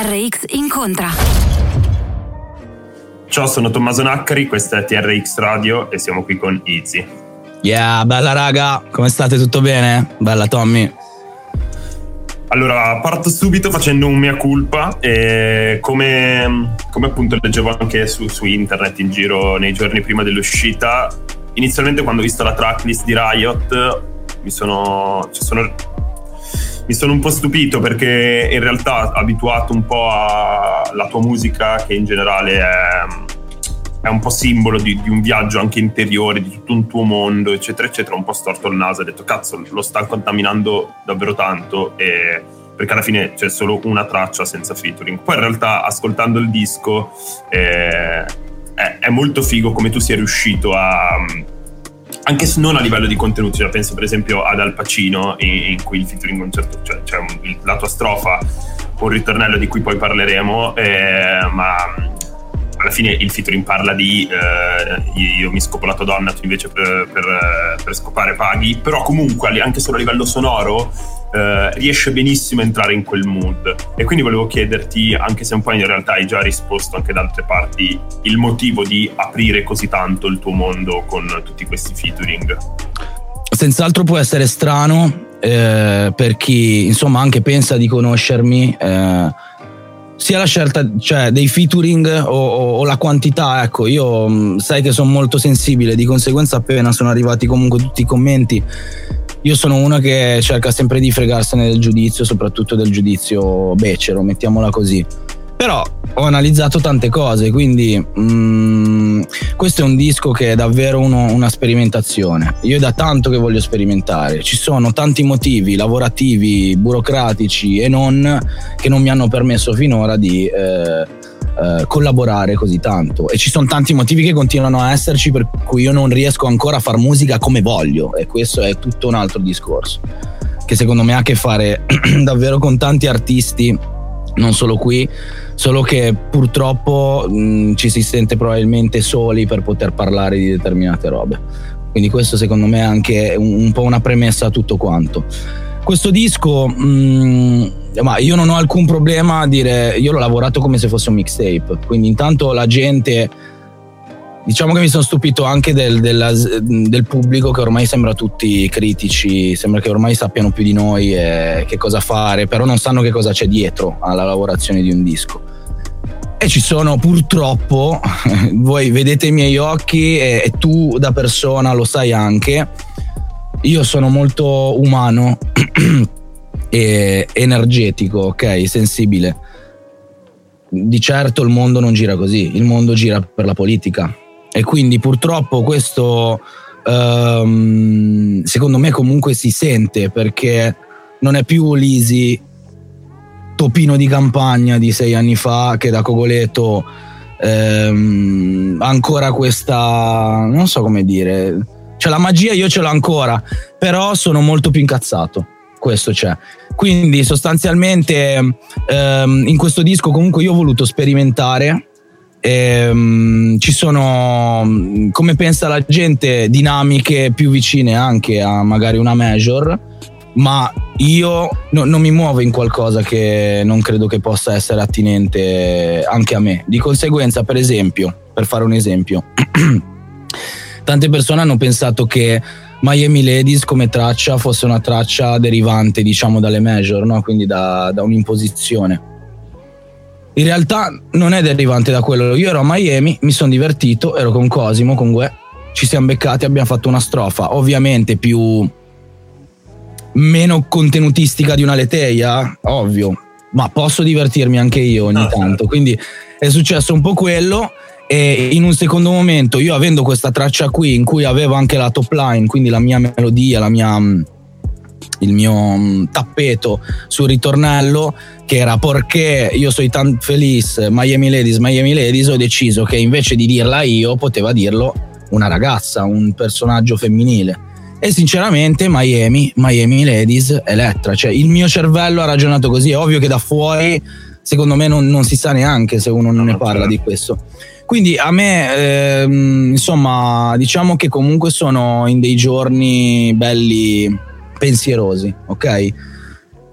TRX incontra. Ciao, sono Tommaso Naccari, questa è TRX Radio e siamo qui con Izzy. Yeah, bella raga, come state? Tutto bene? Bella Tommy. Allora, parto subito facendo un mea culpa e come, come appunto leggevo anche su, su, internet in giro nei giorni prima dell'uscita, inizialmente quando ho visto la tracklist di Riot mi sono, cioè sono, mi sono un po' stupito perché in realtà abituato un po' alla tua musica che in generale è è un po' simbolo di, di, un viaggio anche interiore, di tutto un tuo mondo, eccetera, eccetera. Un po' storto il naso, ho detto cazzo, lo sta contaminando davvero tanto. E, perché alla fine c'è solo una traccia senza featuring. Poi in realtà, ascoltando il disco, eh, è, è, molto figo come tu sia riuscito a. Anche se non a livello di contenuti, cioè penso per esempio ad Al Pacino, in, in cui il featuring un certo, cioè, cioè la tua strofa, un ritornello di cui poi parleremo, eh, ma alla fine il featuring parla di eh, io mi scopo la tua donna, tu invece per, per, per scopare paghi, però comunque anche solo a livello sonoro eh, riesce benissimo a entrare in quel mood. E quindi volevo chiederti, anche se un po' in realtà hai già risposto anche da altre parti, il motivo di aprire così tanto il tuo mondo con tutti questi featuring. Senz'altro può essere strano eh, per chi insomma anche pensa di conoscermi. Eh, sia la scelta cioè, dei featuring o, o, o, la quantità, ecco, io mm, sai che sono molto sensibile, di conseguenza appena sono arrivati comunque tutti i commenti, io sono uno che cerca sempre di fregarsene del giudizio, soprattutto del giudizio becero, mettiamola così. Però ho analizzato tante cose, quindi mm, questo è un disco che è davvero uno, una sperimentazione. Io è da tanto che voglio sperimentare. Ci sono tanti motivi lavorativi, burocratici e non che non mi hanno permesso finora di eh, eh, collaborare così tanto. E ci sono tanti motivi che continuano a esserci per cui io non riesco ancora a fare musica come voglio. E questo è tutto un altro discorso. Che secondo me ha a che fare davvero con tanti artisti non solo qui, solo che purtroppo mh, ci si sente probabilmente soli per poter parlare di determinate robe. Quindi questo secondo me è anche un, un po' una premessa a tutto quanto. Questo disco, mh, ma io non ho alcun problema a dire, io l'ho lavorato come se fosse un mixtape, quindi intanto la gente Diciamo che mi sono stupito anche del, della, del, pubblico che ormai sembra tutti critici, sembra che ormai sappiano più di noi eh, che cosa fare, però non sanno che cosa c'è dietro alla lavorazione di un disco. E ci sono purtroppo, voi vedete i miei occhi e, e tu da persona lo sai anche, io sono molto umano e energetico, ok, sensibile. Di certo il mondo non gira così, il mondo gira per la politica e quindi purtroppo questo um, secondo me comunque si sente perché non è più l'easy topino di campagna di sei anni fa che da Cogoleto ehm, ancora questa non so come dire cioè la magia io ce l'ho ancora però sono molto più incazzato questo c'è. Quindi sostanzialmente ehm, in questo disco comunque io ho voluto sperimentare ehm, ci sono come pensa la gente dinamiche più vicine anche a magari una major ma io no, non mi muovo in qualcosa che non credo che possa essere attinente anche a me. Di conseguenza, per esempio, per fare un esempio, tante persone hanno pensato che Miami Ladies come traccia fosse una traccia derivante, diciamo, dalle major, no? quindi da, da un'imposizione. In realtà non è derivante da quello. Io ero a Miami, mi sono divertito, ero con Cosimo, con Gue, ci siamo beccati, abbiamo fatto una strofa, ovviamente più meno contenutistica di una leteia, ovvio, ma posso divertirmi anche io ogni tanto. Certo. Quindi è successo un po' quello. E in un secondo momento, io avendo questa traccia qui in cui avevo anche la top line, quindi la mia melodia, la mia, il mio mm, tappeto sul ritornello, che era perché io sono tan felice, Miami Ladies, Miami Ladies, ho deciso che invece di dirla io, poteva dirlo una ragazza, un personaggio femminile e sinceramente Miami, Miami Ladies, Elettra, cioè il mio cervello ha ragionato così, è ovvio che da fuori secondo me non, non si sa neanche se uno non ne parla di questo. Quindi a me, ehm, insomma, diciamo che comunque sono in dei giorni belli pensierosi, ok?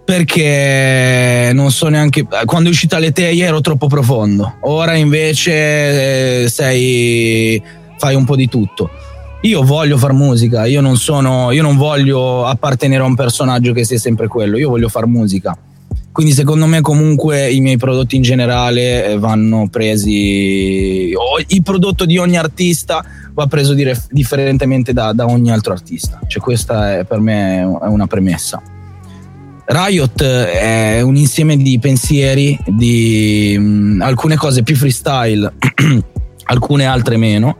Perché non so neanche. Quando è uscita l'Eteia ero troppo profondo. Ora invece eh, sei. fai un po' di tutto io voglio far musica, io non sono, io non voglio appartenere a un personaggio che sia sempre quello, io voglio far musica. Quindi secondo me comunque i miei prodotti in generale eh, vanno presi, il prodotto di ogni artista va preso dire, differentemente da, da, ogni altro artista. Cioè questa è per me è una premessa. Riot è un insieme di pensieri, di mh, mm, alcune cose più freestyle, alcune altre meno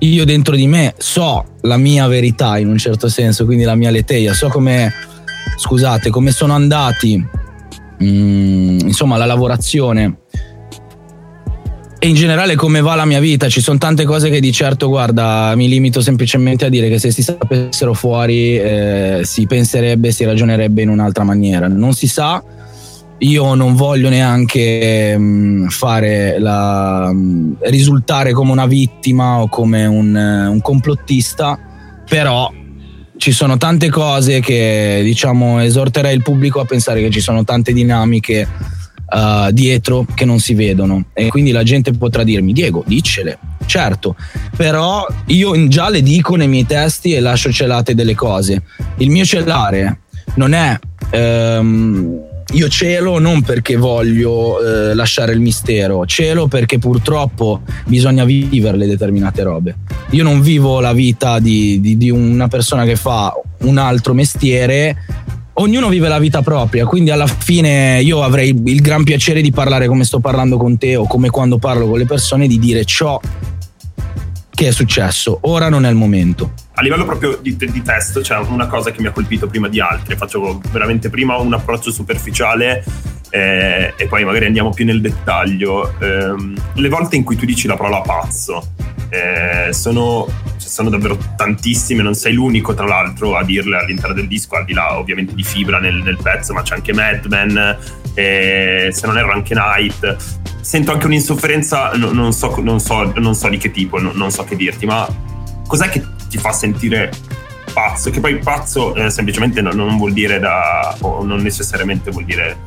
io dentro di me so la mia verità in un certo senso, quindi la mia leteia, so come, scusate, come sono andati, mm, insomma, la lavorazione e in generale come va la mia vita. Ci sono tante cose che di certo, guarda, mi limito semplicemente a dire che se si sapessero fuori eh, si penserebbe, si ragionerebbe in un'altra maniera. Non si sa io non voglio neanche mm, fare la, mm, risultare come una vittima o come un, uh, un, complottista, però ci sono tante cose che diciamo esorterei il pubblico a pensare che ci sono tante dinamiche uh, dietro che non si vedono. E quindi la gente potrà dirmi Diego diccele. Certo però io già le dico nei miei testi e lascio celate delle cose. Il mio celare non è um, io celo non perché voglio eh, lasciare il mistero, celo perché purtroppo bisogna viverle determinate robe. Io non vivo la vita di, di, di una persona che fa un altro mestiere ognuno vive la vita propria, quindi alla fine io avrei il gran piacere di parlare come sto parlando con te o come quando parlo con le persone, di dire ciò che è successo, ora non è il momento a livello proprio di, di, test c'è una cosa che mi ha colpito prima di altre. Faccio veramente prima un approccio superficiale eh, e poi magari andiamo più nel dettaglio. Eh, le volte in cui tu dici la parola pazzo eh, sono, cioè, sono, davvero tantissime, non sei l'unico tra l'altro a dirle all'interno del disco, al di là ovviamente di Fibra nel, nel pezzo, ma c'è anche Madman, eh, se non erro anche Night. Sento anche un'insofferenza, no, non, so, non, so, non, so, di che tipo, no, non so che dirti, ma cos'è che ti fa sentire pazzo, che poi pazzo eh, semplicemente non, non, vuol dire da, o non necessariamente vuol dire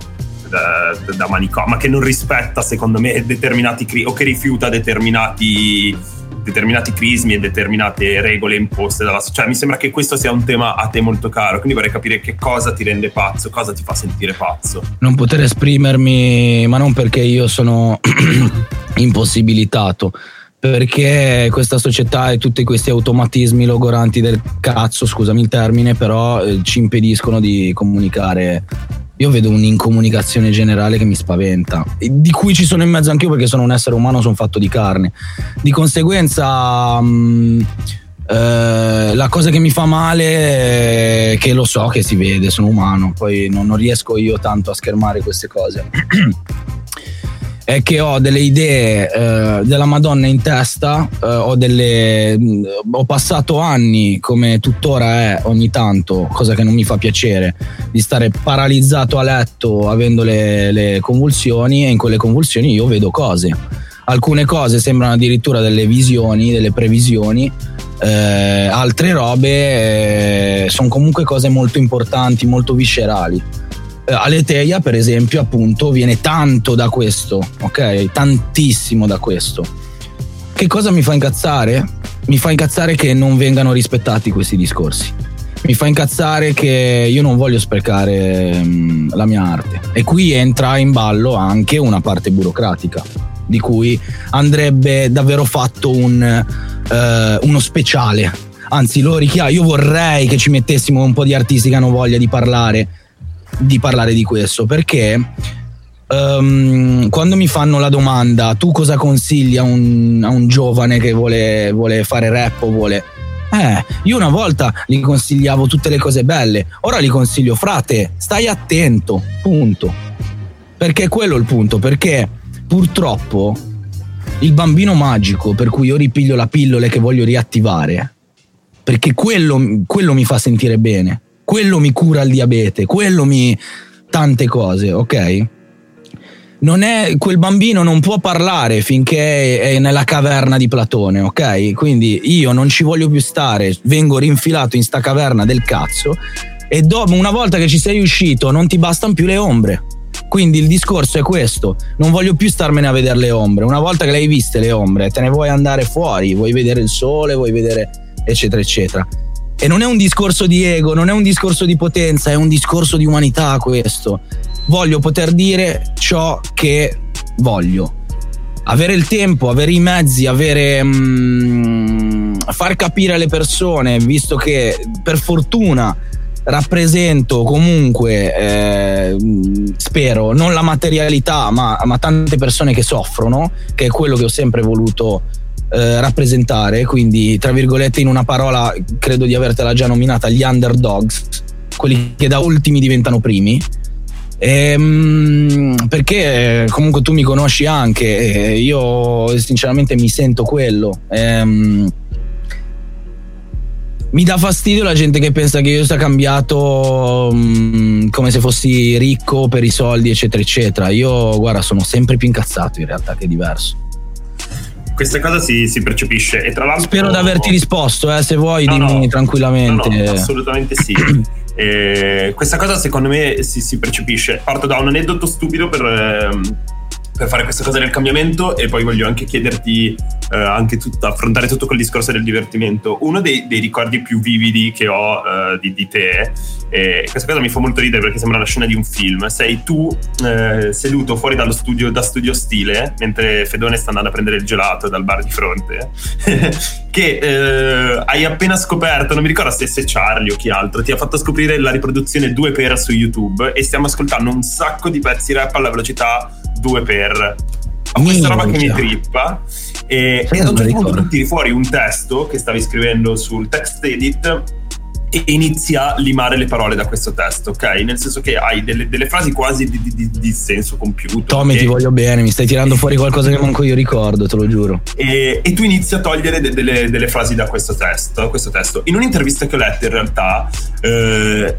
da, da, manicomio, ma che non rispetta secondo me determinati cri- o che rifiuta determinati determinati crismi e determinate regole imposte dalla società. Cioè, mi sembra che questo sia un tema a te molto caro, quindi vorrei capire che cosa ti rende pazzo, cosa ti fa sentire pazzo. Non poter esprimermi, ma non perché io sono impossibilitato, perché questa società e tutti questi automatismi logoranti del cazzo, scusami il termine, però eh, ci impediscono di comunicare io vedo un'incomunicazione generale che mi spaventa, di cui ci sono in mezzo anch'io perché sono un essere umano, sono fatto di carne. Di conseguenza... Mh, eh, la cosa che mi fa male è che lo so che si vede, sono umano, poi non, non riesco io tanto a schermare queste cose. è che ho delle idee eh, della Madonna in testa, eh, ho, delle, mm, ho passato anni, come tuttora è ogni tanto, cosa che non mi fa piacere, di stare paralizzato a letto avendo le, le convulsioni e in quelle convulsioni io vedo cose. Alcune cose sembrano addirittura delle visioni, delle previsioni, eh, altre robe eh, sono comunque cose molto importanti, molto viscerali Aleteia, per esempio, appunto, viene tanto da questo, ok? Tantissimo da questo. Che cosa mi fa incazzare? Mi fa incazzare che non vengano rispettati questi discorsi. Mi fa incazzare che io non voglio sprecare mh, mm, la mia arte. E qui entra in ballo anche una parte burocratica, di cui andrebbe davvero fatto un, eh, uno speciale. Anzi, lo richiamo. Io vorrei che ci mettessimo un po' di artisti che hanno voglia di parlare di parlare di questo perché um, quando mi fanno la domanda tu cosa consigli a un, a un giovane che vuole, vuole fare rap o vuole eh, io una volta gli consigliavo tutte le cose belle, ora gli consiglio, frate, stai attento, punto. Perché quello è il punto, perché purtroppo il bambino magico per cui io ripiglio la pillola che voglio riattivare, perché quello, quello mi fa sentire bene quello mi cura il diabete, quello mi... tante cose, ok? Non è, quel bambino non può parlare finché è nella caverna di Platone, ok? Quindi io non ci voglio più stare, vengo rinfilato in sta caverna del cazzo e dopo, una volta che ci sei uscito non ti bastano più le ombre. Quindi il discorso è questo, non voglio più starmene a vedere le ombre, una volta che le hai viste le ombre te ne vuoi andare fuori, vuoi vedere il sole, vuoi vedere eccetera eccetera. E non è un discorso di ego, non è un discorso di potenza, è un discorso di umanità questo. Voglio poter dire ciò che voglio. Avere il tempo, avere i mezzi, avere... Mm, far capire alle persone, visto che per fortuna rappresento comunque, eh, spero, non la materialità, ma, ma, tante persone che soffrono, che è quello che ho sempre voluto eh, rappresentare, quindi tra virgolette in una parola credo di avertela già nominata, gli underdogs, quelli che da ultimi diventano primi. Ehm, perché comunque tu mi conosci anche, io sinceramente mi sento quello. Ehm, mi dà fastidio la gente che pensa che io sia cambiato mh, come se fossi ricco per i soldi, eccetera, eccetera. Io, guarda, sono sempre più incazzato in realtà, che diverso questa cosa si, si, percepisce. E tra l'altro. Spero di averti risposto, eh, se vuoi, no, dimmi no, tranquillamente. No, assolutamente sì. eh, questa cosa secondo me si, si, percepisce. Parto da un aneddoto stupido per. Per fare questa cosa del cambiamento e poi voglio anche chiederti eh, anche tut- affrontare tutto quel discorso del divertimento. Uno dei, dei ricordi più vividi che ho eh, di, di, te, e questa cosa mi fa molto ridere perché sembra la scena di un film, sei tu eh, seduto fuori dallo studio, da studio stile, mentre Fedone sta andando a prendere il gelato dal bar di fronte, che eh, hai appena scoperto, non mi ricordo se è Charlie o chi altro, ti ha fatto scoprire la riproduzione 2 per su YouTube e stiamo ascoltando un sacco di pezzi rap alla velocità 2 per. Ho questa roba che mi trippa e, e ad un certo punto tu tiri fuori un testo che stavi scrivendo sul text edit e inizi a limare le parole da questo testo, ok? Nel senso che hai delle, delle frasi quasi di, di, di, senso compiuto. Tommy, ti voglio bene, mi stai tirando fuori qualcosa che manco io ricordo, te lo giuro. E, e tu inizi a togliere de, delle, delle, frasi da questo testo, questo testo. In un'intervista che ho letto, in realtà, eh,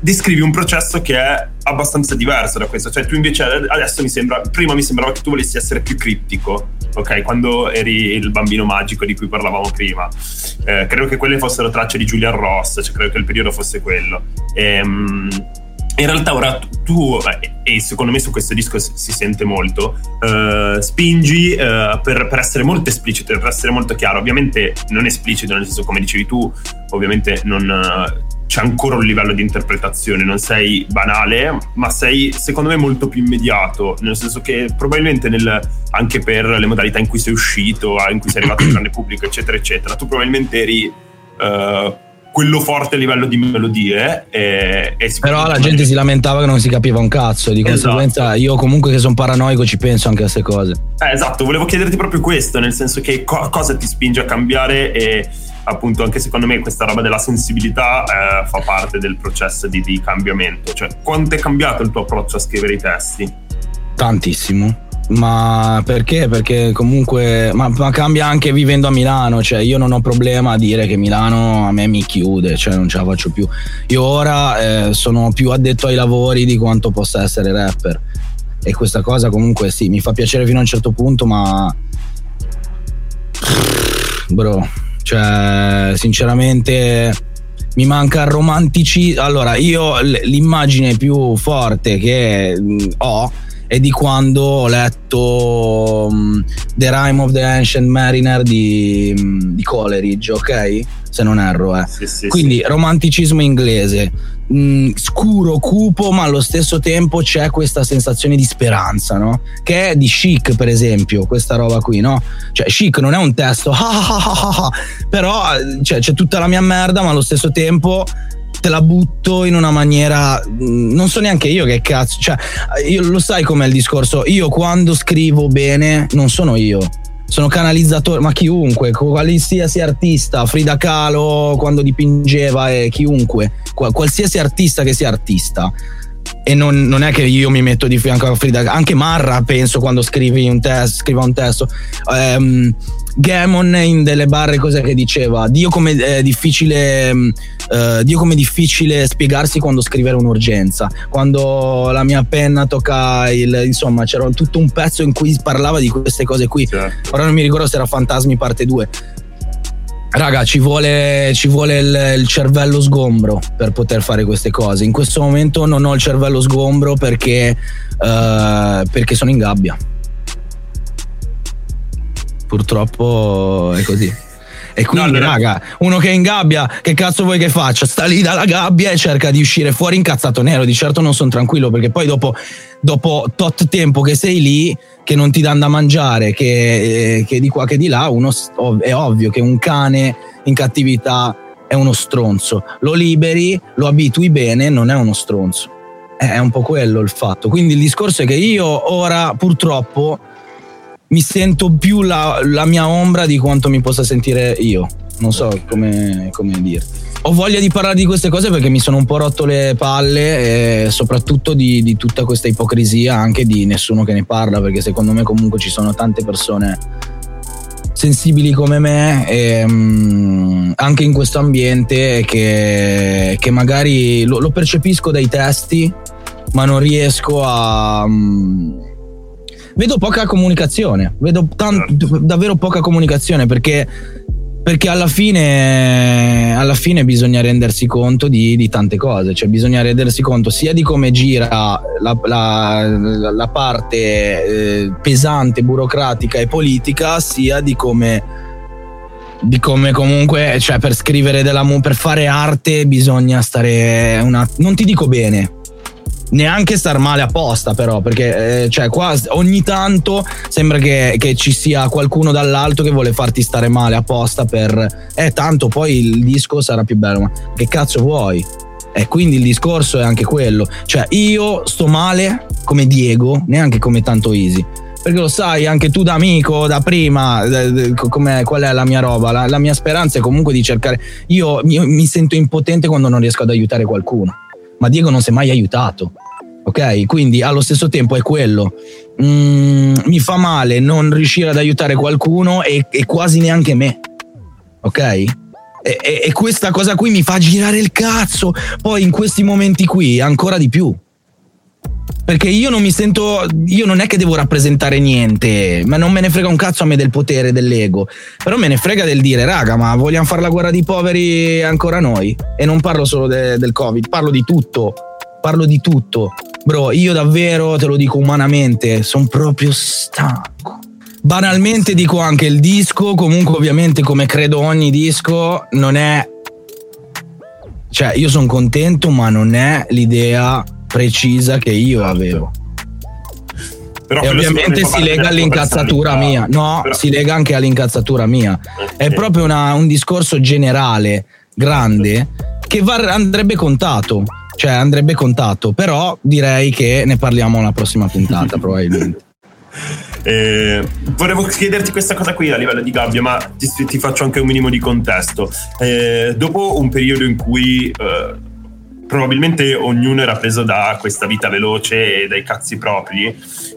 descrivi un processo che è abbastanza diverso da questo. Cioè, tu invece adesso mi sembra, prima mi sembrava che tu volessi essere più criptico, ok? Quando eri il bambino magico di cui parlavamo prima. Eh, credo che quelle fossero tracce di Julian Ross, cioè credo che il periodo fosse quello. Ehm, in realtà ora tu, e secondo me su questo disco si sente molto, uh, spingi uh, per, per, essere molto esplicito, per essere molto chiaro. Ovviamente non esplicito, nel senso come dicevi tu, ovviamente non... C'è ancora un livello di interpretazione, non sei banale, ma sei secondo me molto più immediato, nel senso che probabilmente nel, anche per le modalità in cui sei uscito, in cui sei arrivato al grande pubblico, eccetera, eccetera, tu probabilmente eri uh, quello forte a livello di melodie. E, e Però la gente si lamentava che non si capiva un cazzo, di esatto. conseguenza io comunque che sono paranoico ci penso anche a queste cose. Eh, esatto, volevo chiederti proprio questo, nel senso che co- cosa ti spinge a cambiare e appunto anche secondo me questa roba della sensibilità eh, fa parte del processo di, di cambiamento. Cioè, quanto è cambiato il tuo approccio a scrivere i testi? Tantissimo ma perché? Perché comunque ma, ma, cambia anche vivendo a Milano, cioè io non ho problema a dire che Milano a me mi chiude, cioè non ce la faccio più. Io ora eh, sono più addetto ai lavori di quanto possa essere rapper e questa cosa comunque sì, mi fa piacere fino a un certo punto, ma bro, cioè sinceramente mi manca il romantici. Allora, io l'immagine più forte che ho e di quando ho letto um, The Rime of the Ancient Mariner di, um, di Coleridge, ok? Se non erro, eh. Sì, sì, Quindi sì. romanticismo inglese, mm, scuro, cupo, ma allo stesso tempo c'è questa sensazione di speranza, no? Che è di chic, per esempio, questa roba qui, no? Cioè, chic non è un testo, però cioè, c'è tutta la mia merda, ma allo stesso tempo te la butto in una maniera mm, non so neanche io che cazzo cioè io lo sai com'è il discorso io quando scrivo bene non sono io sono canalizzatore ma chiunque qualsiasi artista Frida Kahlo quando dipingeva e chiunque qualsiasi artista che sia artista e non, non, è che io mi metto di fianco a Frida anche Marra penso quando scrivi un testo scriva un testo. Um, Gamon in delle barre cos'è che diceva? Dio come è difficile uh, Dio come è difficile spiegarsi quando scrivere un'urgenza. Quando la mia penna tocca il insomma c'era tutto un pezzo in cui parlava di queste cose qui. Certo. ora non mi ricordo se era Fantasmi parte 2 Raga, ci vuole, ci vuole il, il, cervello sgombro per poter fare queste cose. In questo momento non ho il cervello sgombro perché, uh, perché sono in gabbia. Purtroppo è così. E quindi, no, raga, uno che è in gabbia, che cazzo vuoi che faccia? Sta lì dalla gabbia e cerca di uscire fuori incazzato nero. Di certo non sono tranquillo perché poi dopo, dopo tot tempo che sei lì, che non ti danno da mangiare, che, eh, che di qua che di là, uno, è ovvio che un cane in cattività è uno stronzo. Lo liberi, lo abitui bene, non è uno stronzo. È un po' quello il fatto. Quindi il discorso è che io ora purtroppo mi sento più la, la, mia ombra di quanto mi possa sentire io. Non so come, come dirti. Ho voglia di parlare di queste cose perché mi sono un po' rotto le palle e soprattutto di, di tutta questa ipocrisia anche di nessuno che ne parla perché secondo me comunque ci sono tante persone sensibili come me e, um, anche in questo ambiente che, che magari lo, lo, percepisco dai testi ma non riesco a... Um, vedo poca comunicazione, vedo tan- davvero poca comunicazione perché, perché alla, fine, alla fine bisogna rendersi conto di, di, tante cose, cioè bisogna rendersi conto sia di come gira la, la, la parte eh, pesante, burocratica e politica, sia di come di come comunque, cioè per scrivere della per fare arte bisogna stare una, non ti dico bene, neanche star male apposta però perché eh, cioè qua ogni tanto sembra che, che, ci sia qualcuno dall'alto che vuole farti stare male apposta per eh tanto poi il disco sarà più bello ma che cazzo vuoi? E quindi il discorso è anche quello. Cioè io sto male come Diego neanche come tanto easy. Perché lo sai anche tu da amico da prima qual è la mia roba? La, la mia speranza è comunque di cercare io, io mi sento impotente quando non riesco ad aiutare qualcuno ma Diego non si è mai aiutato. Ok? Quindi allo stesso tempo è quello. Mm, mi fa male non riuscire ad aiutare qualcuno e, e quasi neanche me. Ok? E, e, e, questa cosa qui mi fa girare il cazzo. Poi in questi momenti qui ancora di più. Perché io non mi sento. Io non è che devo rappresentare niente, ma non me ne frega un cazzo a me del potere, dell'ego. Però me ne frega del dire, raga, ma vogliamo fare la guerra di poveri ancora noi? E non parlo solo de, del Covid, parlo di tutto. Parlo di tutto. Bro, io davvero te lo dico umanamente, sono proprio stanco. Banalmente dico anche il disco, comunque ovviamente come credo ogni disco, non è... Cioè, io sono contento, ma non è l'idea precisa che io certo. avevo. Però e ovviamente si lega all'incazzatura mia. No, però... si lega anche all'incazzatura mia. È proprio una, un discorso generale grande che var- andrebbe contato. Cioè andrebbe contato, però direi che ne parliamo alla prossima puntata probabilmente. Eh, volevo chiederti questa cosa qui a livello di gabbia, ma ti, ti faccio anche un minimo di contesto. Eh, dopo un periodo in cui eh, probabilmente ognuno era preso da questa vita veloce e dai cazzi propri.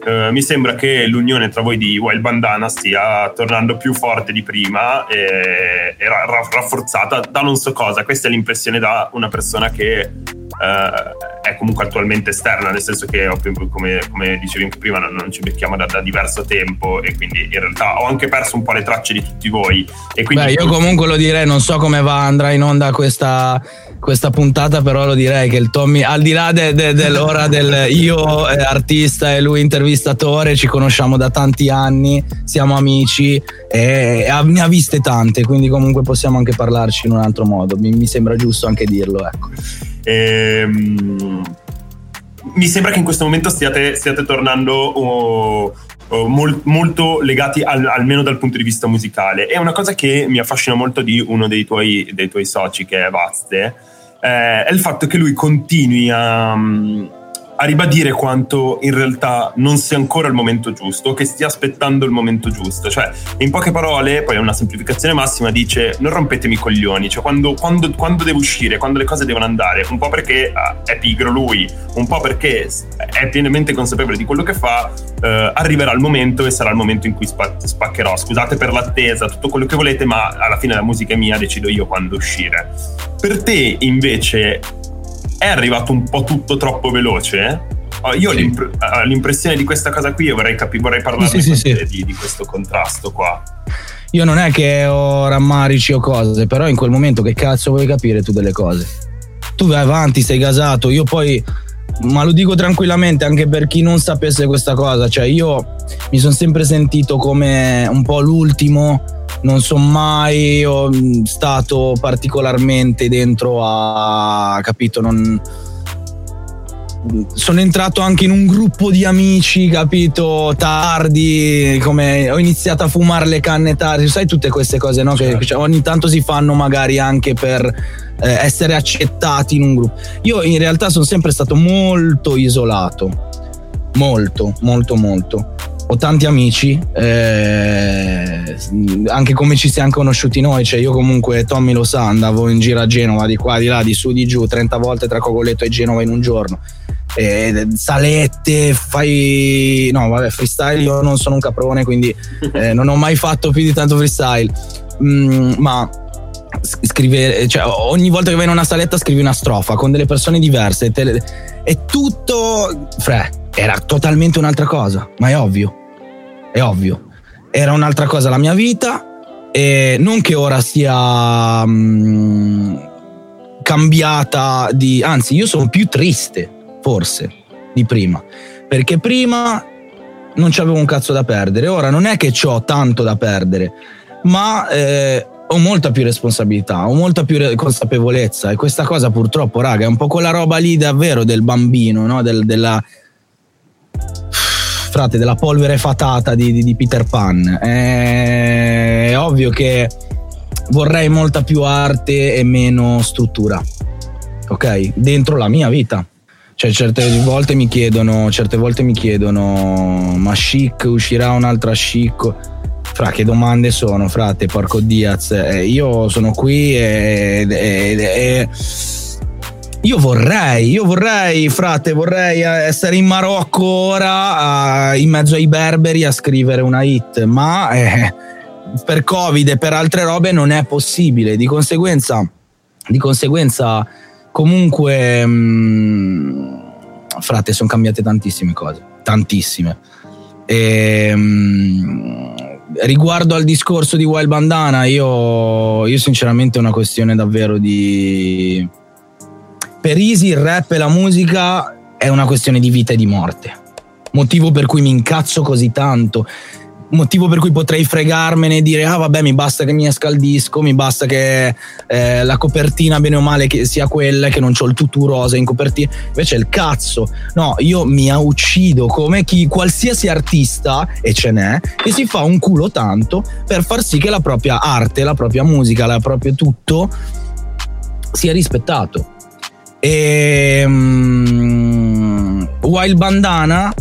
Eh, mi sembra che l'unione tra voi di Wild Bandana stia tornando più forte di prima e, e rafforzata da non so cosa. Questa è l'impressione da una persona che Uh, è comunque attualmente esterna, nel senso che come, come dicevi anche prima non, non ci becchiamo da, da, diverso tempo e quindi in realtà ho anche perso un po' le tracce di tutti voi. E quindi Beh, io comunque lo direi, non so come va, andrà in onda questa, questa puntata, però lo direi che il Tommy, al di là de, de, dell'ora del io eh, artista e lui intervistatore, ci conosciamo da tanti anni, siamo amici e, e ne ha viste tante, quindi comunque possiamo anche parlarci in un altro modo. Mi, mi sembra giusto anche dirlo. Ecco. Ehm, mi sembra che in questo momento stiate, stiate tornando oh, mol, molto legati al, almeno dal punto di vista musicale. È una cosa che mi affascina molto di uno dei tuoi, dei tuoi soci, che è Vaste eh, è il fatto che lui continui a, a, ribadire quanto in realtà non sia ancora il momento giusto, che stia aspettando il momento giusto. Cioè, in poche parole, poi è una semplificazione massima, dice non rompetemi i coglioni, cioè quando, quando, quando devo uscire, quando le cose devono andare, un po' perché uh, è pigro lui, un po' perché è pienamente consapevole di quello che fa, uh, arriverà il momento e sarà il momento in cui spa- spaccherò. Scusate per l'attesa, tutto quello che volete, ma alla fine la musica è mia, decido io quando uscire. Per te invece è arrivato un po' tutto troppo veloce? Oh, io sì. ho l'impressione di questa cosa qui e vorrei, capi- vorrei parlare sì, sì, di, di questo contrasto qua. Io non è che ho rammarici o cose, però in quel momento che cazzo vuoi capire tu delle cose? Tu vai avanti, sei gasato, io poi ma lo dico tranquillamente anche per chi non sapesse questa cosa, cioè io mi sono sempre sentito come un po' l'ultimo non sono mai mm, stato particolarmente dentro a capito non sono entrato anche in un gruppo di amici, capito? Tardi, come ho iniziato a fumare le canne tardi, sai tutte queste cose, no? Certo. Che cioè, ogni tanto si fanno magari anche per eh, essere accettati in un gruppo. Io in realtà sono sempre stato molto isolato, molto, molto, molto ho tanti amici, eh, anche come ci siamo conosciuti noi, cioè io comunque Tommy lo sa, andavo in giro a Genova di qua, di là, di su, di giù, 30 volte tra Cogoletto e Genova in un giorno. Eh, salette, fai... no vabbè freestyle io non sono un caprone quindi eh, non ho mai fatto più di tanto freestyle, mm, ma scrivere, cioè ogni volta che vai in una saletta scrivi una strofa con delle persone diverse e tutto, fre, era totalmente un'altra cosa, ma è ovvio è ovvio. Era un'altra cosa la mia vita e non che ora sia mh, mm, cambiata di... anzi io sono più triste, forse, di prima. Perché prima non c'avevo un cazzo da perdere, ora non è che ho tanto da perdere, ma... Eh, ho molta più responsabilità, ho molta più consapevolezza e questa cosa purtroppo, raga, è un po' quella roba lì davvero del bambino, no? del, della, frate, della polvere fatata di, di, di Peter Pan. È ovvio che vorrei molta più arte e meno struttura, ok? Dentro la mia vita. Cioè, certe volte mi chiedono, certe volte mi chiedono, ma chic uscirà un'altra chic? Fra che domande sono, frate, porco Diaz. Eh, io sono qui e, e, e io vorrei, io vorrei, frate, vorrei essere in Marocco ora, in mezzo ai berberi a scrivere una hit, ma eh, per Covid e per altre robe non è possibile. Di conseguenza, di conseguenza comunque, mh, mm, frate, sono cambiate tantissime cose, tantissime. E, mh, mm, riguardo al discorso di Wild Bandana, io, io sinceramente è una questione davvero di per Easy il rap e la musica è una questione di vita e di morte. Motivo per cui mi incazzo così tanto. Motivo per cui potrei fregarmene e dire: Ah, vabbè, mi basta che mi esca il disco, mi basta che eh, la copertina, bene o male, sia quella, che non ho il tutù rosa in copertina. Invece il cazzo. No, io mi uccido come chi, qualsiasi artista, e ce n'è, che si fa un culo tanto per far sì che la propria arte, la propria musica, la propria tutto sia rispettato. E um, Wild Bandana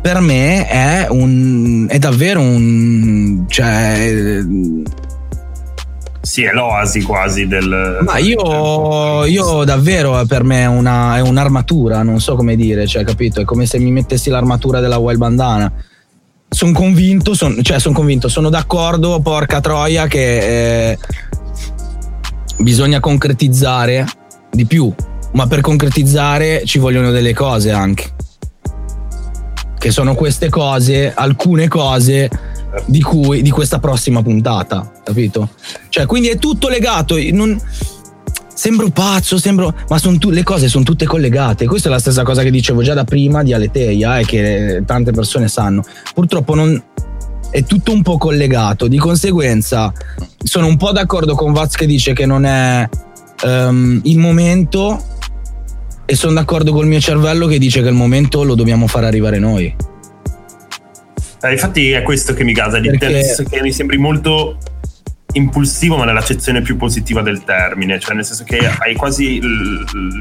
per me è un è davvero un cioè sì, è l'oasi quasi del. Ma io, io davvero per me è, una, è, un'armatura, non so come dire, cioè, capito? È come se mi mettessi l'armatura della Wild Bandana. Sono convinto, son, cioè, sono convinto, sono d'accordo, porca troia, che eh, bisogna concretizzare di più, ma per concretizzare ci vogliono delle cose anche. Che sono queste cose, alcune cose di, cui, di questa prossima puntata, capito? Cioè, quindi è tutto legato. Non, sembro pazzo, sembro, ma tu, le cose sono tutte collegate. Questa è la stessa cosa che dicevo già da prima di Aleteia e che tante persone sanno. Purtroppo non, è tutto un po' collegato. Di conseguenza, sono un po' d'accordo con Vaz che dice che non è um, il momento. E sono d'accordo col mio cervello che dice che il momento lo dobbiamo far arrivare noi. Eh, infatti è questo che mi gasa di Perché... che mi sembri molto impulsivo ma nell'accezione più positiva del termine, cioè nel senso che hai quasi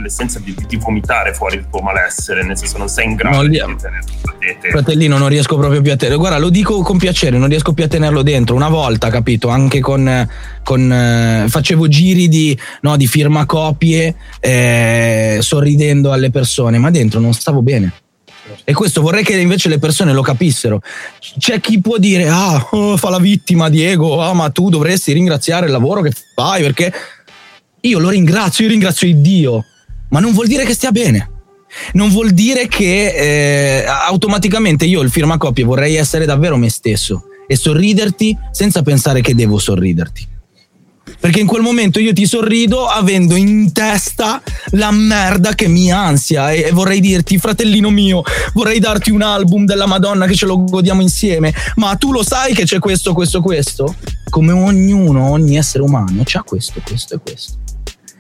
l'essenza di, di vomitare fuori il tuo malessere, nel senso non sei in grado no, di tenerlo Fratellino, non riesco proprio più a tenerlo. Guarda, lo dico con piacere, non riesco più a tenerlo dentro. Una volta, capito, anche con... con eh, facevo giri di, no, di firmacopie eh, sorridendo alle persone, ma dentro non stavo bene. E questo vorrei che invece le persone lo capissero. C'è chi può dire, ah, oh, fa la vittima Diego, ah, ma tu dovresti ringraziare il lavoro che fai perché io lo ringrazio, io ringrazio il Dio, ma non vuol dire che stia bene. Non vuol dire che eh, automaticamente io il firmacopie vorrei essere davvero me stesso e sorriderti senza pensare che devo sorriderti. Perché in quel momento io ti sorrido avendo in testa la merda che mi ansia e vorrei dirti, fratellino mio, vorrei darti un album della Madonna che ce lo godiamo insieme, ma tu lo sai che c'è questo, questo, questo? Come ognuno, ogni essere umano, c'ha questo, questo e questo.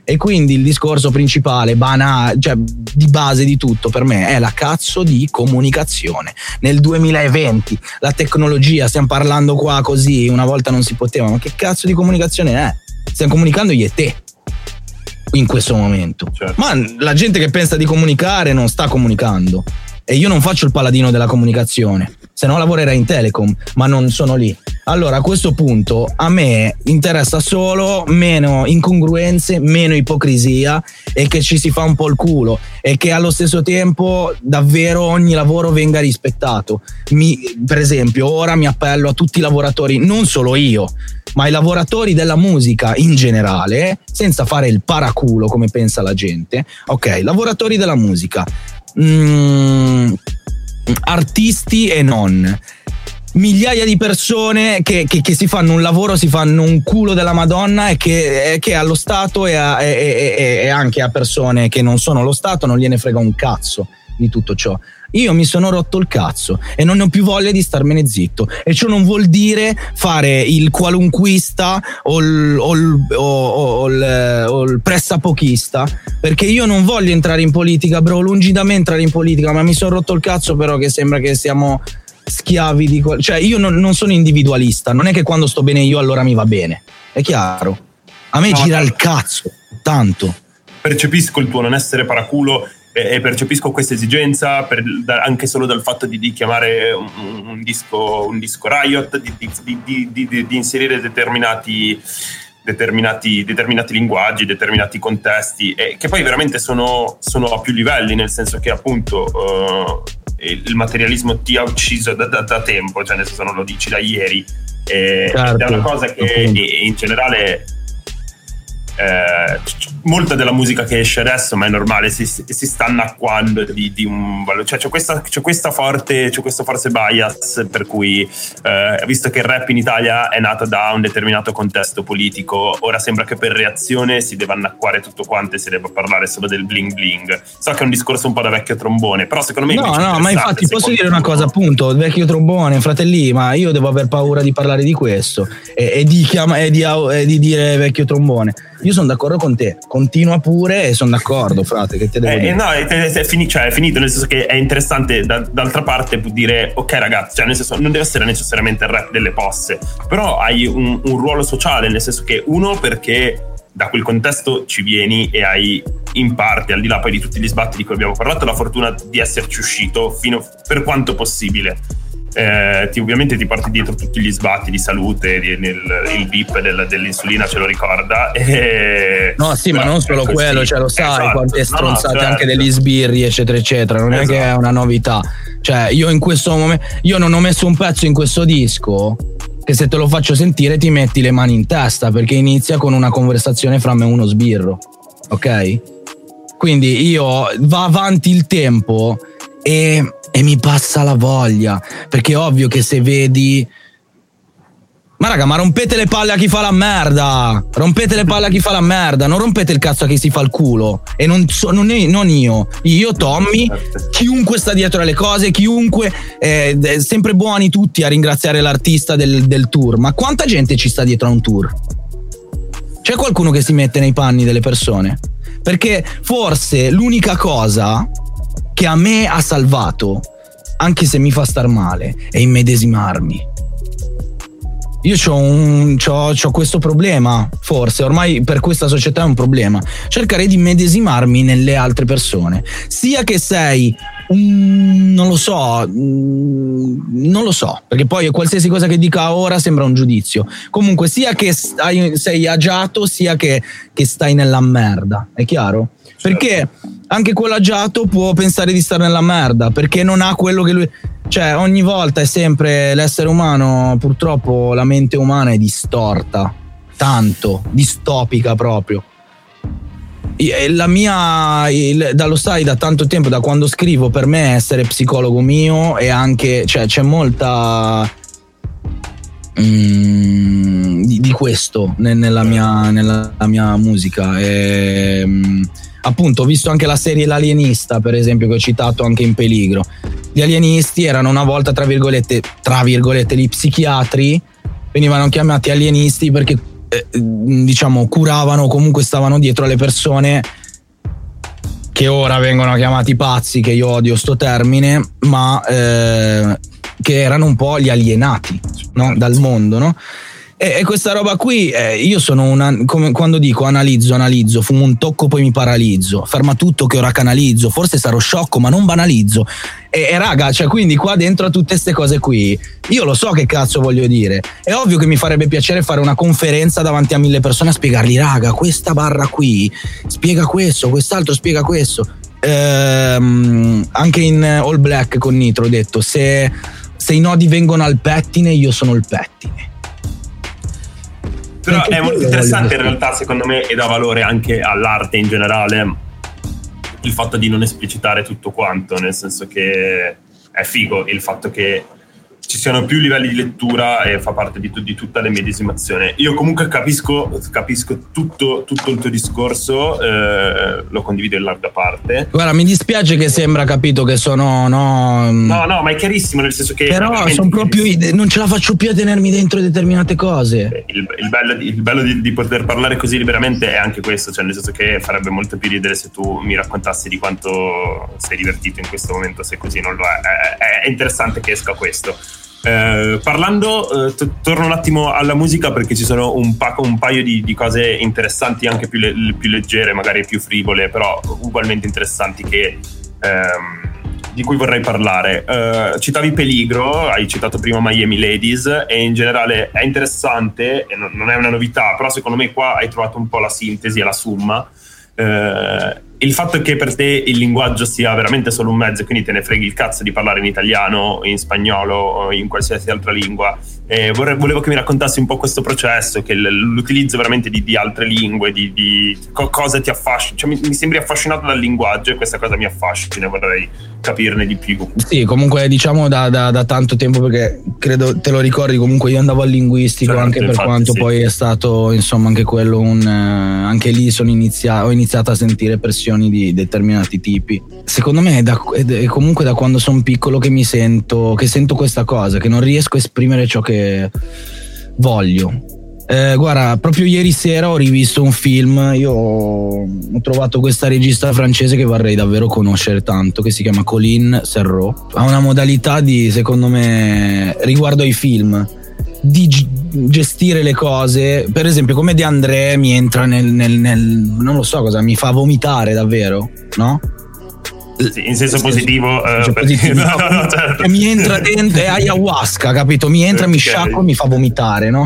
E quindi il discorso principale, banale, cioè di base di tutto per me è la cazzo di comunicazione. Nel 2020 la tecnologia, stiamo parlando qua così, una volta non si poteva, ma che cazzo di comunicazione è? Stiamo comunicando io e te in questo momento. Certo. Ma la gente che pensa di comunicare non sta comunicando. E io non faccio il paladino della comunicazione se no lavorerei in telecom, ma non sono lì. Allora a questo punto a me interessa solo meno incongruenze, meno ipocrisia e che ci si fa un po' il culo e che allo stesso tempo davvero ogni lavoro venga rispettato. Mi, per esempio, ora mi appello a tutti i lavoratori, non solo io, ma ai lavoratori della musica in generale, senza fare il paraculo come pensa la gente. Ok, lavoratori della musica. Mm, artisti e non migliaia di persone che, che, che, si fanno un lavoro, si fanno un culo della Madonna e che, che allo Stato e, a, e, e, e, anche a persone che non sono lo Stato non gliene frega un cazzo di tutto ciò. Io mi sono rotto il cazzo e non ho più voglia di starmene zitto. E ciò non vuol dire fare il qualunquista o il, o il, o, il, o il pressapochista. Perché io non voglio entrare in politica, bro. Lungi da me entrare in politica, ma mi sono rotto il cazzo, però, che sembra che siamo schiavi di. Qual- cioè, io non, non, sono individualista. Non è che quando sto bene io, allora mi va bene. È chiaro. A me no, gira il cazzo, tanto. Percepisco il tuo non essere paraculo e, percepisco questa esigenza per, da, anche solo dal fatto di, di chiamare un, un, disco, un, disco, Riot, di, di, di inserire determinati, determinati, determinati, linguaggi, determinati contesti, e che poi veramente sono, sono a più livelli, nel senso che appunto uh, il materialismo ti ha ucciso da, da, da, tempo, cioè nel senso non lo dici da ieri, e, certo, ed è una cosa che in generale eh, molta della musica che esce adesso, ma è normale, si, si sta annacquando di, di un valore. Cioè, c'è questa, c'è questa, forte, c'è questo forse bias per cui, eh, visto che il rap in Italia è nato da un determinato contesto politico, ora sembra che per reazione si debba annacquare tutto quanto e si debba parlare solo del bling bling. So che è un discorso un po' da vecchio trombone, però secondo me... No, no, ma infatti posso dire una cosa, appunto, vecchio trombone, fratelli, ma io devo aver paura di parlare di questo e, e, di, chiama, e, di, e di dire vecchio trombone io sono d'accordo con te, continua pure e sono d'accordo, frate. Che te devo eh, dire? No, è, è, finito, cioè, è, finito, nel senso che è interessante da, d'altra parte dire, ok ragazzi, cioè, nel senso, non deve essere necessariamente il rap delle posse, però hai un, un ruolo sociale, nel senso che uno perché da quel contesto ci vieni e hai in parte, al di là poi di tutti gli sbatti di cui abbiamo parlato, la fortuna di esserci uscito fino per quanto possibile. Eh, ti, ovviamente ti porti dietro tutti gli sbatti di salute, di, nel, il bip del, dell'insulina ce lo ricorda. E, no, sì, ma non solo quello, cioè lo sai, esatto. quante stronzate no, certo. anche degli sbirri, eccetera, eccetera. Non esatto. è che è una novità. Cioè, io in questo momento, io non ho messo un pezzo in questo disco che se te lo faccio sentire ti metti le mani in testa perché inizia con una conversazione fra me e uno sbirro. Ok? Quindi io va avanti il tempo e, e mi passa la voglia. Perché è ovvio che se vedi ma raga, ma rompete le palle a chi fa la merda. Rompete le palle a chi fa la merda. Non rompete il cazzo a chi si fa il culo. E non, so, non, non io. Io, Tommy, chiunque sta dietro alle cose, chiunque. Eh, sempre buoni tutti a ringraziare l'artista del, del tour. Ma quanta gente ci sta dietro a un tour? C'è qualcuno che si mette nei panni delle persone? Perché forse l'unica cosa che a me ha salvato, anche se mi fa star male, è immedesimarmi io ho questo problema, forse, ormai per questa società è un problema. Cercare di medesimarmi nelle altre persone. Sia che sei un, non lo so, non lo so, perché poi qualsiasi cosa che dica ora sembra un giudizio. Comunque, sia che stai, sei agiato, sia che, che stai nella merda, è chiaro? Perché anche quello agiato può pensare di stare nella merda, perché non ha quello che lui cioè, ogni volta è sempre l'essere umano, purtroppo la mente umana è distorta, tanto, distopica proprio. La mia, il, dallo stai da tanto tempo, da quando scrivo, per me essere psicologo mio e anche, cioè, c'è molta mm, di, di, questo nella mia, nella mia musica. E, mm, appunto, ho visto anche la serie L'Alienista, per esempio, che ho citato anche in Peligro. Gli alienisti erano una volta, tra virgolette, tra virgolette, gli psichiatri, venivano chiamati alienisti perché, eh, diciamo, curavano comunque stavano dietro alle persone che ora vengono chiamati pazzi, che io odio sto termine, ma eh, che erano un po' gli alienati no? dal mondo, no? E, e questa roba qui, eh, io sono una. come quando dico analizzo, analizzo, fumo un tocco, poi mi paralizzo. Ferma tutto che ora canalizzo. Forse sarò sciocco, ma non banalizzo. E, e raga, cioè, quindi qua dentro a tutte queste cose qui, io lo so che cazzo voglio dire. È ovvio che mi farebbe piacere fare una conferenza davanti a mille persone a spiegargli, raga, questa barra qui spiega questo, quest'altro spiega questo. Ehm, anche in All Black con Nitro ho detto: se, se i nodi vengono al pettine, io sono il pettine però è molto interessante in realtà, secondo me, e dà valore anche all'arte in generale il fatto di non esplicitare tutto quanto, nel senso che è figo il fatto che ci siano più livelli di lettura e fa parte di, di tutta l'emmedesimazione. Io comunque capisco, capisco tutto, tutto, il tuo discorso, eh, lo condivido in larga parte. Guarda, mi dispiace che sembra capito che sono... No, mm, no, no ma è chiarissimo nel senso che... Però sono proprio... Non ce la faccio più a tenermi dentro determinate cose. Il, il bello, di, il bello di, di, poter parlare così liberamente è anche questo, cioè nel senso che farebbe molto più ridere se tu mi raccontassi di quanto sei divertito in questo momento, se così non lo è. È, è interessante che esca questo. Eh, parlando, eh, t- torno un attimo alla musica perché ci sono un, pa- un paio di-, di, cose interessanti, anche più, le- più, leggere, magari più frivole, però ugualmente interessanti che, ehm, di cui vorrei parlare. Eh, citavi Peligro, hai citato prima Miami Ladies e in generale è interessante, non, non è una novità, però secondo me qua hai trovato un po' la sintesi e la summa. Uh, il fatto che per te il linguaggio sia veramente solo un mezzo e quindi te ne freghi il cazzo di parlare in italiano, in spagnolo o in qualsiasi altra lingua. Eh, vorrei, volevo che mi raccontassi un po' questo processo, che l'utilizzo veramente di, di altre lingue, di, di co- cosa ti affascina. Cioè, mi, mi, sembri affascinato dal linguaggio e questa cosa mi affascina, vorrei capirne di più. Sì, comunque diciamo da, da, da tanto tempo perché credo te lo ricordi, comunque io andavo al linguistico certo, anche per infatti, quanto sì. poi è stato insomma anche quello un... Eh, anche lì inizia, ho iniziato a sentire espressioni di determinati tipi. Secondo me è, da, è comunque da quando sono piccolo che mi sento, che sento questa cosa, che non riesco a esprimere ciò che voglio. Eh, guarda, proprio ieri sera ho rivisto un film, io ho trovato questa regista francese che vorrei davvero conoscere tanto, che si chiama Colin Serrault. Ha una modalità di, secondo me, riguardo ai film, di gestire le cose. Per esempio, come De André mi entra nel, nel, nel, non lo so cosa, mi fa vomitare davvero, no? Sì, in senso positivo, eh, cioè, perché. No, no, certo. mi entra dentro, è ayahuasca, capito? Mi entra, okay. mi sciacqua mi fa vomitare, no?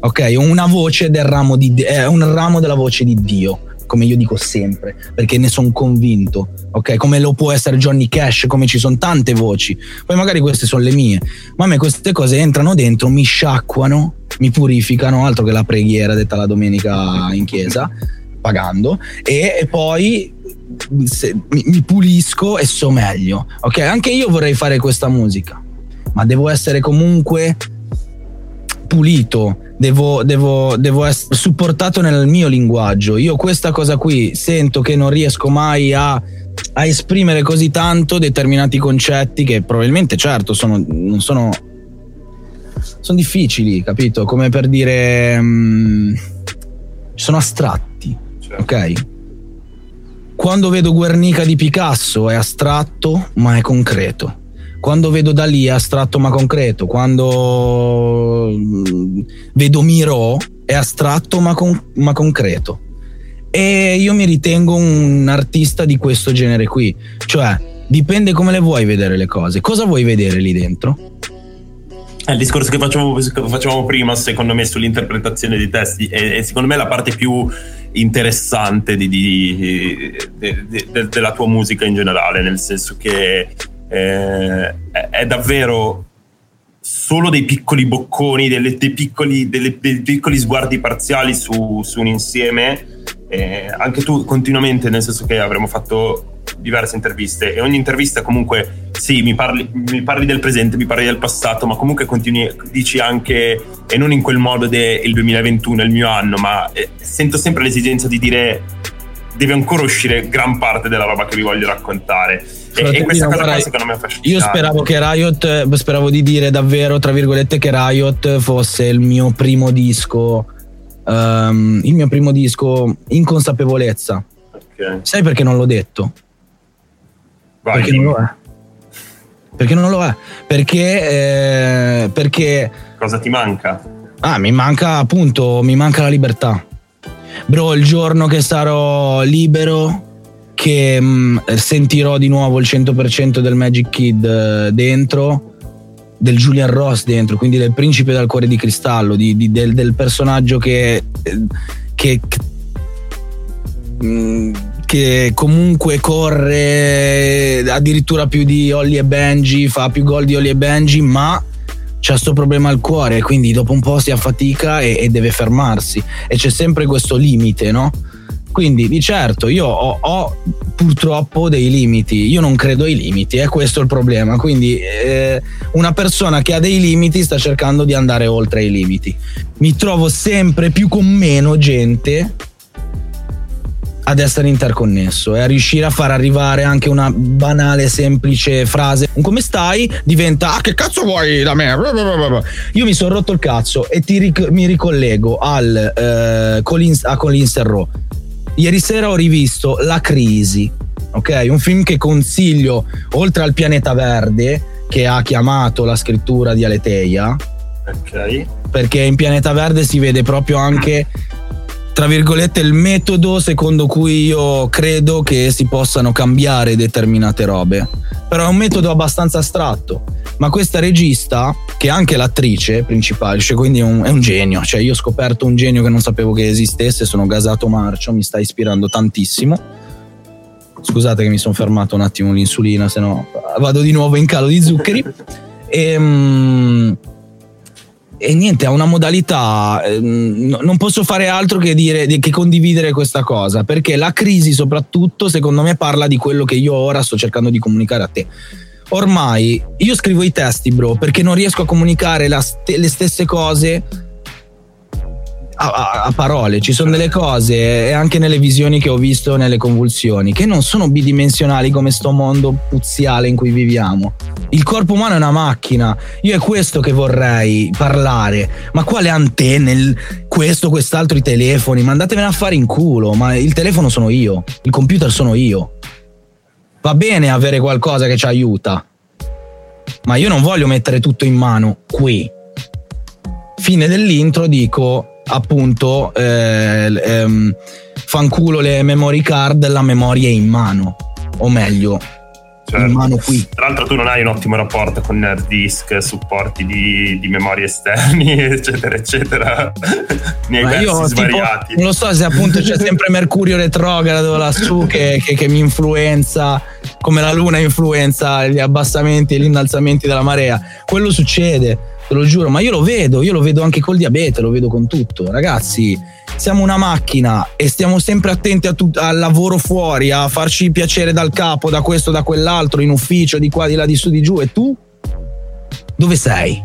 Ok, una voce del ramo di è un ramo della voce di Dio come io dico sempre, perché ne sono convinto, ok? Come lo può essere Johnny Cash, come ci sono tante voci. Poi magari queste sono le mie, ma a me queste cose entrano dentro, mi sciacquano, mi purificano, altro che la preghiera detta la domenica in chiesa, pagando, e poi se, mi, mi pulisco e so meglio, ok? Anche io vorrei fare questa musica, ma devo essere comunque pulito, devo, devo, devo, essere supportato nel mio linguaggio. Io questa cosa qui sento che non riesco mai a, a esprimere così tanto determinati concetti che probabilmente, certo, sono, non sono, sono difficili, capito? Come per dire, um, sono astratti, certo. ok? Quando vedo Guernica di Picasso è astratto, ma è concreto quando vedo da lì astratto ma concreto, quando mm, vedo Miro è astratto ma, con, ma concreto. E io mi ritengo un artista di questo genere qui, cioè dipende come le vuoi vedere le cose. Cosa vuoi vedere lì dentro? È il discorso che facevamo, prima, secondo me, sull'interpretazione dei testi, è, è secondo me la parte più interessante di, di, de, della tua musica in generale, nel senso che eh, è davvero solo dei piccoli bocconi, delle, dei, piccoli, delle, dei, piccoli, sguardi parziali su, su un insieme. Eh, anche tu continuamente, nel senso che avremo fatto diverse interviste e ogni intervista comunque sì, mi parli, mi parli del presente, mi parli del passato, ma comunque continui, dici anche, e non in quel modo del 2021 è il mio anno, ma eh, sento sempre l'esigenza di dire deve ancora uscire gran parte della roba che vi voglio raccontare. E, e questa cosa qua secondo me è affascinante. Io speravo che Riot, speravo di dire davvero, tra virgolette, che Riot fosse il mio primo disco. Um, il mio primo disco in consapevolezza. Okay. Sai perché non l'ho detto? Vai. Perché non lo è. Perché non lo è? Perché, eh, perché. Cosa ti manca? Ah, mi manca appunto, mi manca la libertà bro, il giorno che sarò libero, che mh, mm, sentirò di nuovo il 100% del Magic Kid eh, dentro, del Julian Ross dentro, quindi del principe dal cuore di cristallo, di, di, del, del, personaggio che, che, che, mm, che comunque corre addirittura più di Ollie e Benji, fa più gol di Ollie e Benji, ma c'è questo problema al cuore, quindi dopo un po' si affatica e, e deve fermarsi e c'è sempre questo limite, no? Quindi di certo io ho, ho, purtroppo dei limiti, io non credo ai limiti, è questo il problema. Quindi eh, una persona che ha dei limiti sta cercando di andare oltre i limiti. Mi trovo sempre più con meno gente ad essere interconnesso e a riuscire a far arrivare anche una banale, semplice frase. Un come stai diventa ah, che cazzo vuoi da me? Io mi sono rotto il cazzo e ric- mi ricollego al, eh, Collins- a Colin Serrault. Ieri sera ho rivisto La Crisi, ok? Un film che consiglio oltre al pianeta verde che ha chiamato la scrittura di Aleteia. Ok. Perché in Pianeta Verde si vede proprio anche tra virgolette, il metodo secondo cui io credo che si possano cambiare determinate robe. Però è un metodo abbastanza astratto. Ma questa regista, che è anche l'attrice principale, cioè quindi è un, è un, genio. Cioè, io ho scoperto un genio che non sapevo che esistesse, sono gasato marcio, mi sta ispirando tantissimo. Scusate che mi sono fermato un attimo l'insulina, se no vado di nuovo in calo di zuccheri. Ehm, e niente, ha una modalità, eh, non posso fare altro che, dire, che condividere questa cosa, perché la crisi soprattutto secondo me parla di quello che io ora sto cercando di comunicare a te. Ormai io scrivo i testi, bro, perché non riesco a comunicare st- le stesse cose a, a, parole, ci sono delle cose e anche nelle visioni che ho visto nelle convulsioni che non sono bidimensionali come sto mondo puzziale in cui viviamo. Il corpo umano è una macchina, io è questo che vorrei parlare, ma quale antenne, questo, quest'altro, i telefoni, mandatevene a fare in culo, ma il telefono sono io, il computer sono io. Va bene avere qualcosa che ci aiuta, ma io non voglio mettere tutto in mano qui fine dell'intro dico appunto eh, ehm, fanculo le memory card, la memoria è in mano, o meglio, certo. in mano qui. Tra l'altro tu non hai un ottimo rapporto con hard disk, supporti di, di memorie esterni, eccetera, eccetera. ne hai io, svariati. Tipo, non lo so se appunto c'è sempre Mercurio retrogrado lassù che, che, che mi influenza, come la luna influenza gli abbassamenti e gli innalzamenti della marea. Quello succede te lo giuro, ma io lo vedo, io lo vedo anche col diabete, lo vedo con tutto. Ragazzi, siamo una macchina e stiamo sempre attenti tut- al lavoro fuori, a farci piacere dal capo, da questo, da quell'altro, in ufficio, di qua, di là, di su, di giù. E tu? Dove sei?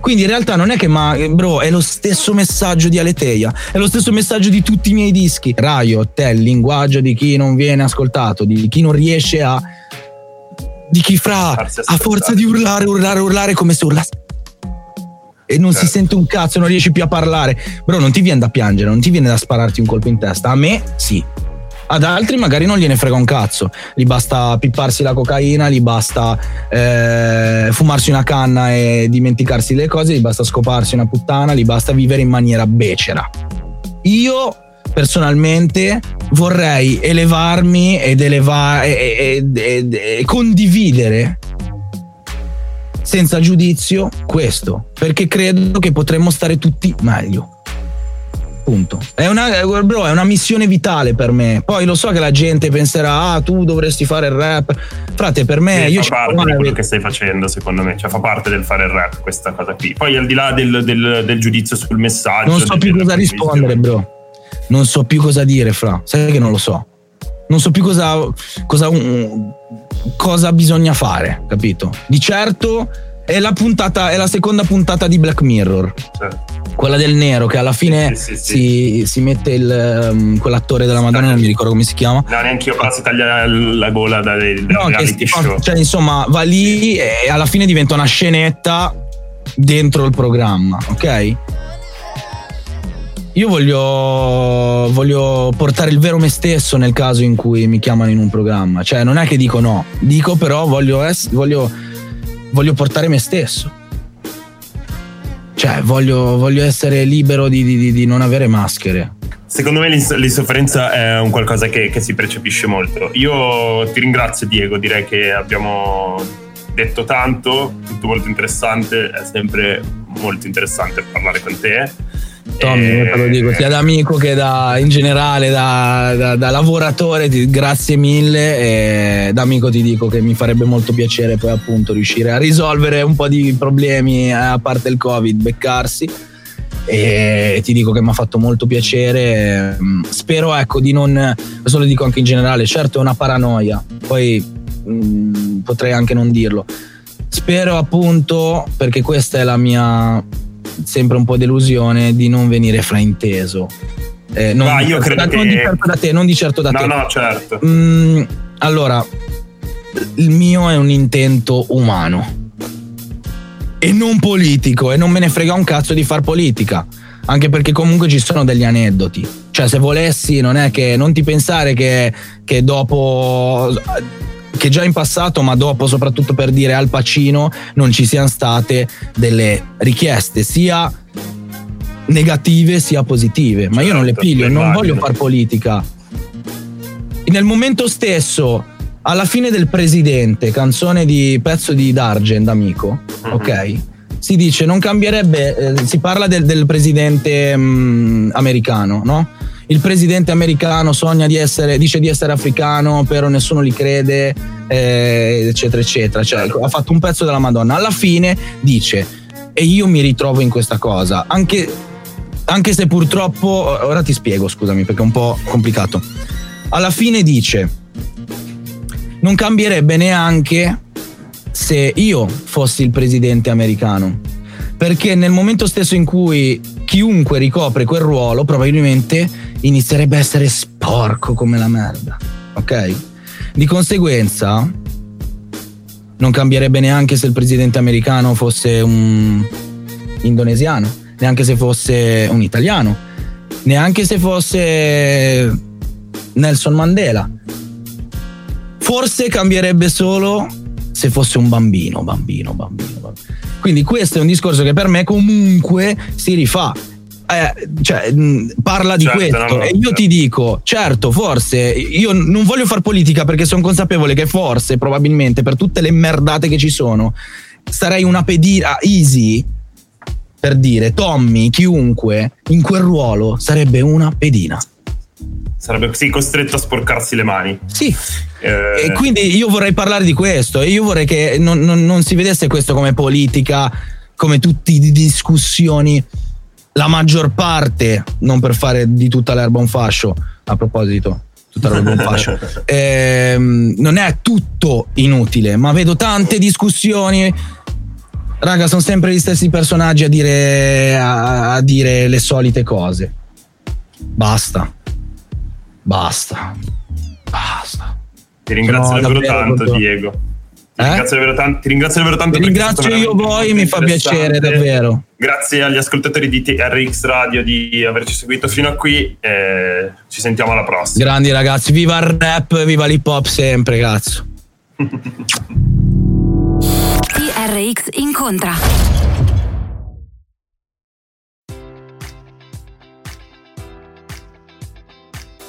Quindi in realtà non è che, ma bro, è lo stesso messaggio di Aleteia, è lo stesso messaggio di tutti i miei dischi. Riot è il linguaggio di chi non viene ascoltato, di chi non riesce a di chi fra a forza di urlare, urlare, urlare come se urlasse e non certo. si sente un cazzo, non riesci più a parlare. Bro, non ti viene da piangere, non ti viene da spararti un colpo in testa. A me sì. Ad altri magari non gliene frega un cazzo, gli basta pipparsi la cocaina, gli basta eh, fumarsi una canna e dimenticarsi le cose, gli basta scoparsi una puttana, gli basta vivere in maniera becera. Io personalmente vorrei elevarmi ed elevare e, e, e, e condividere senza giudizio questo, perché credo che potremmo stare tutti meglio. Punto. È una, bro, è una missione vitale per me. Poi lo so che la gente penserà: ah, tu dovresti fare il rap. Frate, per me. Sì, io fa parte di quello che stai facendo, secondo me. Cioè, fa parte del fare il rap questa cosa qui. Poi, al di là del, del, del giudizio sul messaggio. Non so più cosa rispondere, bro non so più cosa dire, fra. Sai che non lo so. Non so più cosa, cosa, cosa bisogna fare, capito? Di certo è la, puntata, è la seconda puntata di Black Mirror. Certo. Quella del nero che alla fine sì, sì, sì, si, si, mette il, um, quell'attore della Madonna, non mi ricordo come si chiama. No, neanche io, però si taglia la gola dai, dai no, reality show. Cioè, insomma, va lì e alla fine diventa una scenetta dentro il programma, ok? Io voglio, voglio, portare il vero me stesso nel caso in cui mi chiamano in un programma. Cioè, non è che dico no, dico però voglio, ess- voglio, voglio portare me stesso. Cioè, voglio, voglio essere libero di, di, di, non avere maschere. Secondo me l'insofferenza è un qualcosa che, che si percepisce molto. Io ti ringrazio, Diego. Direi che abbiamo detto tanto, tutto molto interessante. È sempre molto interessante parlare con te Tommy, e... te lo dico sia da amico che da, in generale da, da, da lavoratore, ti, grazie mille. E da amico ti dico che mi farebbe molto piacere poi appunto riuscire a risolvere un po' di problemi eh, a parte il covid, beccarsi. E ti dico che mi ha fatto molto piacere. Spero ecco di non questo lo dico anche in generale certo è una paranoia poi mh, mm, potrei anche non dirlo. Spero appunto perché questa è la mia sempre un po' delusione di non venire frainteso. Eh, non, Ma io credo da, che... non di certo da te, non di certo da no, te. No, certo. Mm, allora, il mio è un intento umano e non politico e non me ne frega un cazzo di far politica, anche perché comunque ci sono degli aneddoti. Cioè, se volessi, non è che non ti pensare che, che dopo che già in passato, ma dopo soprattutto per dire Al Pacino, non ci siano state delle richieste sia negative sia positive. Ma io non le certo, piglio, non voglio far politica. Nel momento stesso, alla fine del presidente, canzone di pezzo di Dargent, amico, mm-hmm. ok? Si dice non cambierebbe, eh, si parla del, del presidente mh, mm, americano, no? Il presidente americano sogna di essere, dice di essere africano, però nessuno gli crede, eh, eccetera, eccetera. Cioè, ha fatto un pezzo della Madonna. Alla fine dice, e io mi ritrovo in questa cosa, anche, anche se purtroppo, ora ti spiego, scusami, perché è un po' complicato. Alla fine dice, non cambierebbe neanche se io fossi il presidente americano perché nel momento stesso in cui chiunque ricopre quel ruolo probabilmente inizierebbe a essere sporco come la merda, ok? Di conseguenza non cambierebbe neanche se il presidente americano fosse un indonesiano, neanche se fosse un italiano, neanche se fosse Nelson Mandela. Forse cambierebbe solo se fosse un bambino, bambino, bambino. bambino Quindi questo è un discorso che per me comunque si rifà. Eh, cioè, parla di certo, questo no, e io certo. ti dico, certo, forse io non voglio fare politica perché sono consapevole che forse, probabilmente, per tutte le merdate che ci sono, sarei una pedina easy per dire Tommy, chiunque in quel ruolo sarebbe una pedina. Sarebbe così costretto a sporcarsi le mani. Sì. Eh, E quindi io vorrei parlare di questo e io vorrei che non, non- non si vedesse questo come politica, come tutte di discussioni. La maggior parte, non per fare di tutta l'erba un fascio, a proposito, tutta l'erba un fascio, ehm, non è tutto inutile, ma vedo tante discussioni. Raga, sono sempre gli stessi personaggi a dire, a- a dire le solite cose. Basta. Basta. Basta. ti ringrazio No, davvero davvero, tanto. Diego. Ti Eh? ringrazio davvero tanto. Ti ringrazio davvero tanto ringrazio io voi, mi fa piacere, davvero. Grazie agli ascoltatori di TRX Radio di averci seguito fino a qui. e ci sentiamo alla prossima. Grandi ragazzi, viva il rap, viva l'hip hop sempre, cazzo. TRX incontra.